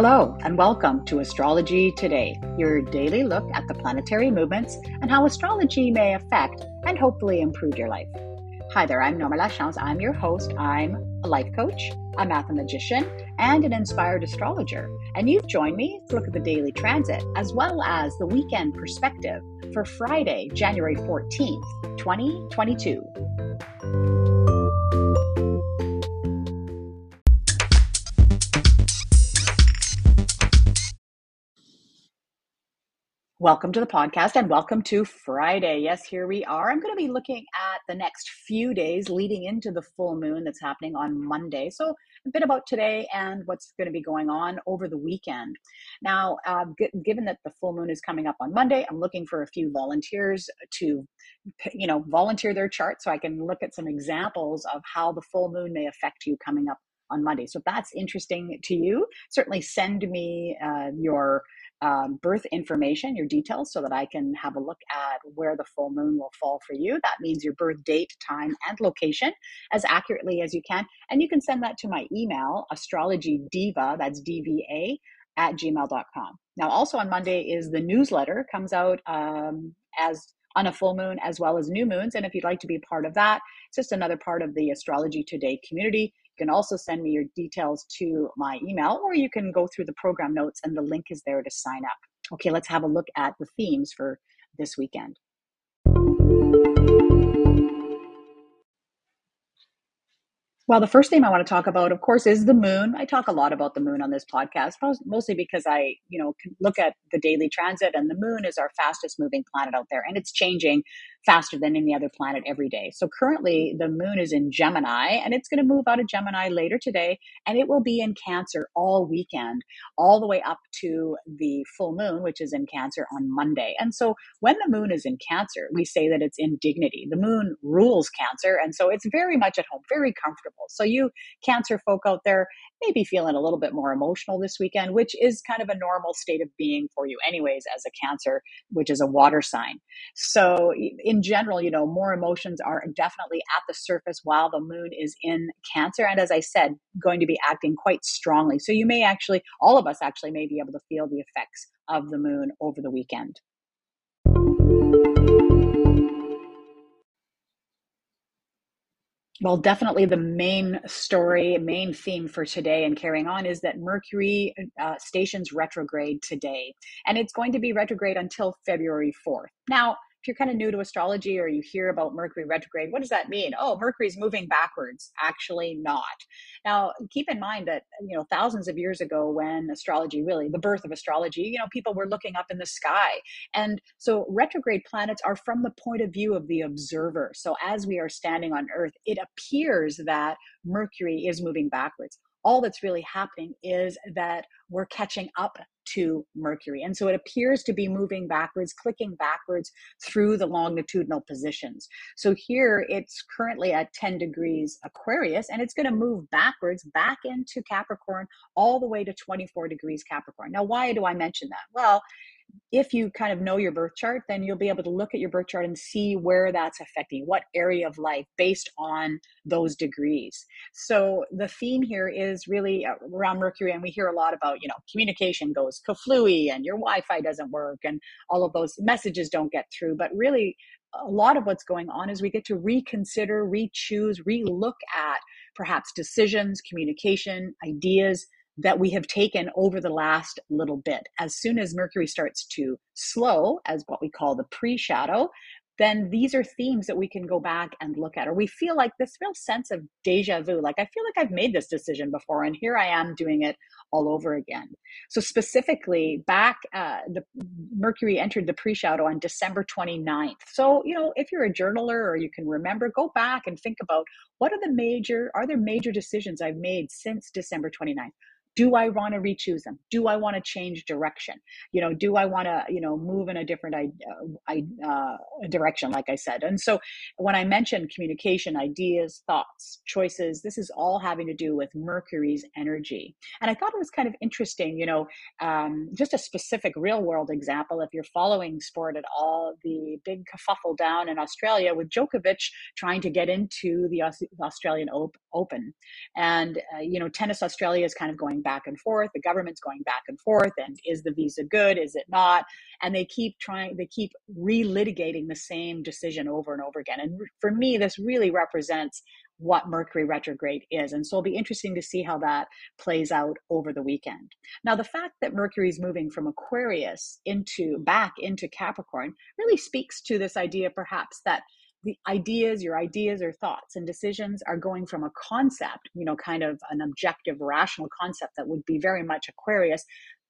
Hello, and welcome to Astrology Today, your daily look at the planetary movements and how astrology may affect and hopefully improve your life. Hi there, I'm Norma Lachance. I'm your host. I'm a life coach, a mathematician, and an inspired astrologer. And you've joined me to look at the daily transit as well as the weekend perspective for Friday, January 14th, 2022. Welcome to the podcast and welcome to Friday. Yes, here we are. I'm going to be looking at the next few days leading into the full moon that's happening on Monday. So, a bit about today and what's going to be going on over the weekend. Now, uh, g- given that the full moon is coming up on Monday, I'm looking for a few volunteers to, you know, volunteer their chart so I can look at some examples of how the full moon may affect you coming up on Monday. So, if that's interesting to you, certainly send me uh, your um, birth information, your details, so that I can have a look at where the full moon will fall for you. That means your birth date, time, and location as accurately as you can. And you can send that to my email, astrology diva, that's DVA, at gmail.com. Now, also on Monday is the newsletter, comes out um, as on a full moon as well as new moons. And if you'd like to be part of that, it's just another part of the Astrology Today community. Can also send me your details to my email, or you can go through the program notes and the link is there to sign up. Okay, let's have a look at the themes for this weekend. Well, the first theme I want to talk about, of course, is the moon. I talk a lot about the moon on this podcast, mostly because I, you know, look at the daily transit and the moon is our fastest moving planet out there and it's changing faster than any other planet every day. So currently mm. the moon is in Gemini and it's going to move out of Gemini later today and it will be in Cancer all weekend, all the way up to the full moon, which is in Cancer on Monday. And so when the moon is in Cancer, we say that it's in dignity. The moon rules Cancer. And so it's very much at home, very comfortable. So you Cancer folk out there, maybe feeling a little bit more emotional this weekend, which is kind of a normal state of being for you anyways as a Cancer, which is a water sign. So in general, you know, more emotions are definitely at the surface while the moon is in Cancer. And as I said, going to be acting quite strongly. So you may actually, all of us actually may be able to feel the effects of the moon over the weekend. Well, definitely the main story, main theme for today and carrying on is that Mercury uh, stations retrograde today. And it's going to be retrograde until February 4th. Now, if you're kind of new to astrology or you hear about Mercury retrograde, what does that mean? Oh, Mercury's moving backwards. Actually, not. Now, keep in mind that, you know, thousands of years ago, when astrology really, the birth of astrology, you know, people were looking up in the sky. And so retrograde planets are from the point of view of the observer. So as we are standing on Earth, it appears that Mercury is moving backwards all that's really happening is that we're catching up to Mercury. And so it appears to be moving backwards, clicking backwards through the longitudinal positions. So here it's currently at 10 degrees Aquarius and it's going to move backwards back into Capricorn all the way to 24 degrees Capricorn. Now, why do I mention that? Well, if you kind of know your birth chart, then you'll be able to look at your birth chart and see where that's affecting what area of life based on those degrees. So the theme here is really uh, around Mercury, and we hear a lot about, you know, communication goes kaflooey and your Wi Fi doesn't work and all of those messages don't get through. But really, a lot of what's going on is we get to reconsider, re choose, re look at perhaps decisions, communication, ideas that we have taken over the last little bit. As soon as Mercury starts to slow, as what we call the pre shadow, then these are themes that we can go back and look at. Or we feel like this real sense of deja vu. Like, I feel like I've made this decision before, and here I am doing it all over again. So, specifically, back, uh, the Mercury entered the pre shadow on December 29th. So, you know, if you're a journaler or you can remember, go back and think about what are the major, are there major decisions I've made since December 29th? Do i want to re-choose them? Do i want to change direction? You know do i want to you know move in a different uh, uh, direction like i said? And so when i mentioned communication ideas thoughts choices this is all having to do with mercury's energy. And i thought it was kind of interesting you know um, just a specific real world example if you're following sport at all the big kerfuffle down in australia with Djokovic trying to get into the australian open. And uh, you know tennis australia is kind of going back and forth. The government's going back and forth. And is the visa good? Is it not? And they keep trying, they keep relitigating the same decision over and over again. And for me, this really represents what Mercury retrograde is. And so it'll be interesting to see how that plays out over the weekend. Now, the fact that Mercury is moving from Aquarius into back into Capricorn really speaks to this idea, perhaps, that the ideas, your ideas or thoughts and decisions are going from a concept, you know, kind of an objective, rational concept that would be very much Aquarius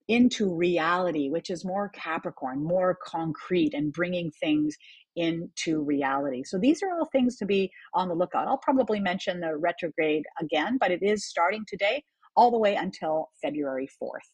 into reality, which is more Capricorn, more concrete and bringing things into reality. So these are all things to be on the lookout. I'll probably mention the retrograde again, but it is starting today all the way until February 4th.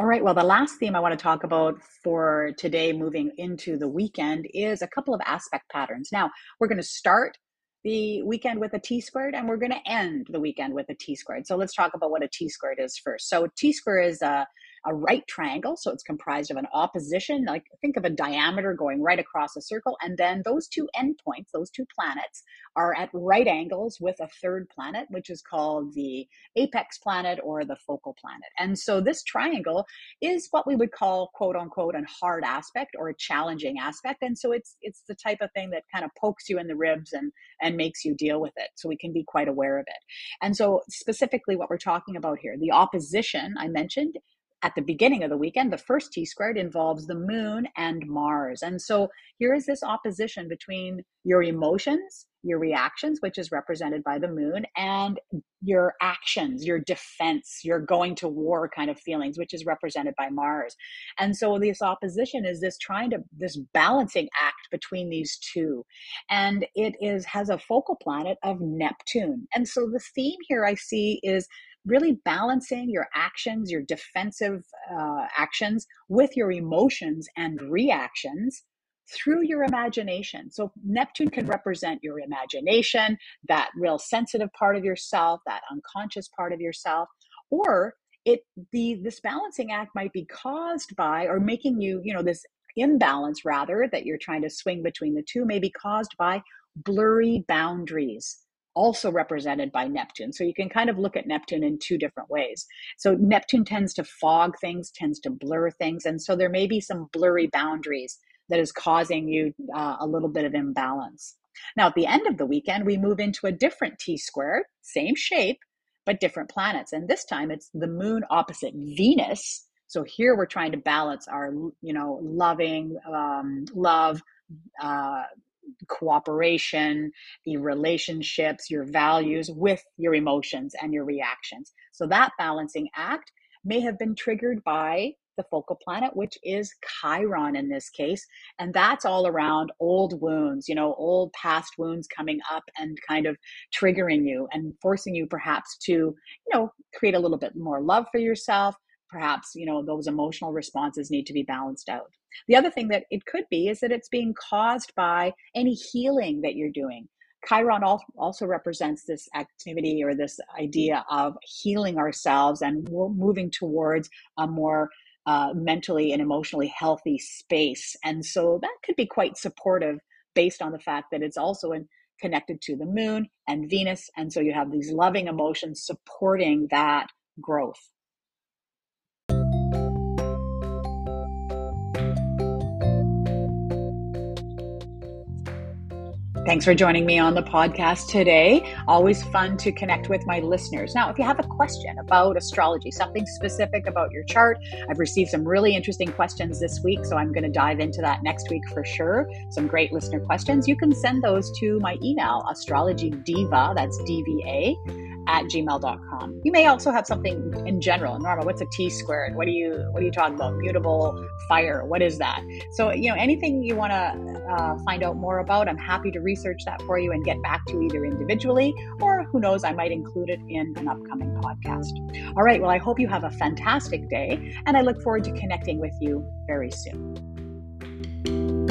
All right. Well, the last theme I want to talk about for today, moving into the weekend, is a couple of aspect patterns. Now, we're going to start the weekend with a t squared and we're going to end the weekend with a t squared. So let's talk about what a t squared is first. So t squared is a a right triangle. So it's comprised of an opposition, like think of a diameter going right across a circle. And then those two endpoints, those two planets, are at right angles with a third planet, which is called the apex planet or the focal planet. And so this triangle is what we would call quote unquote a hard aspect or a challenging aspect. And so it's it's the type of thing that kind of pokes you in the ribs and and makes you deal with it. So we can be quite aware of it. And so specifically what we're talking about here, the opposition I mentioned at the beginning of the weekend, the first T squared involves the moon and Mars. And so here is this opposition between your emotions, your reactions, which is represented by the moon, and your actions, your defense, your going to war kind of feelings, which is represented by Mars. And so this opposition is this trying to, this balancing act between these two. And it is, has a focal planet of Neptune. And so the theme here I see is really balancing your actions, your defensive uh, actions with your emotions and reactions through your imagination. So Neptune can represent your imagination, that real sensitive part of yourself, that unconscious part of yourself, or it the this balancing act might be caused by or making you, you know, this imbalance rather that you're trying to swing between the two may be caused by blurry boundaries also represented by Neptune. So you can kind of look at Neptune in two different ways. So Neptune tends to fog things, tends to blur things. And so there may be some blurry boundaries that is causing you uh, a little bit of imbalance. Now, at the end of the weekend, we move into a different T square, same shape, but different planets. And this time it's the moon opposite Venus. So here we're trying to balance our, you know, loving, um, love, uh, cooperation, the relationships, your values with your emotions and your reactions. So that balancing act may have been triggered by the focal planet, which is Chiron in this case. And that's all around old wounds, you know, old past wounds coming up and kind of triggering you and forcing you perhaps to, you know, create a little bit more love for yourself. Perhaps, you know, those emotional responses need to be balanced out. The other thing that it could be is that it's being caused by any healing that you're doing. Chiron also represents this activity or this idea of healing ourselves and moving towards a more uh, mentally and emotionally healthy space. And so that could be quite supportive based on the fact that it's also in, connected to the moon and Venus. And so you have these loving emotions supporting that growth. Thanks for joining me on the podcast today. Always fun to connect with my listeners. Now, if you have a question about astrology, something specific about your chart, I've received some really interesting questions this week, so I'm going to dive into that next week for sure. Some great listener questions. You can send those to my email, astrology diva, that's DVA at gmail.com. You may also have something in general. Norma, what's a T squared? What do you what are you talking about? Mutable fire. What is that? So, you know, anything you want to uh, find out more about, I'm happy to research that for you and get back to either individually or who knows, I might include it in an upcoming podcast. All right. Well, I hope you have a fantastic day and I look forward to connecting with you very soon.